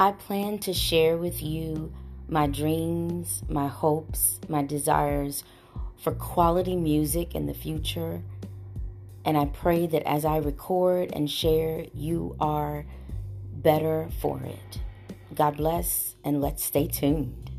I plan to share with you my dreams, my hopes, my desires for quality music in the future. And I pray that as I record and share, you are better for it. God bless, and let's stay tuned.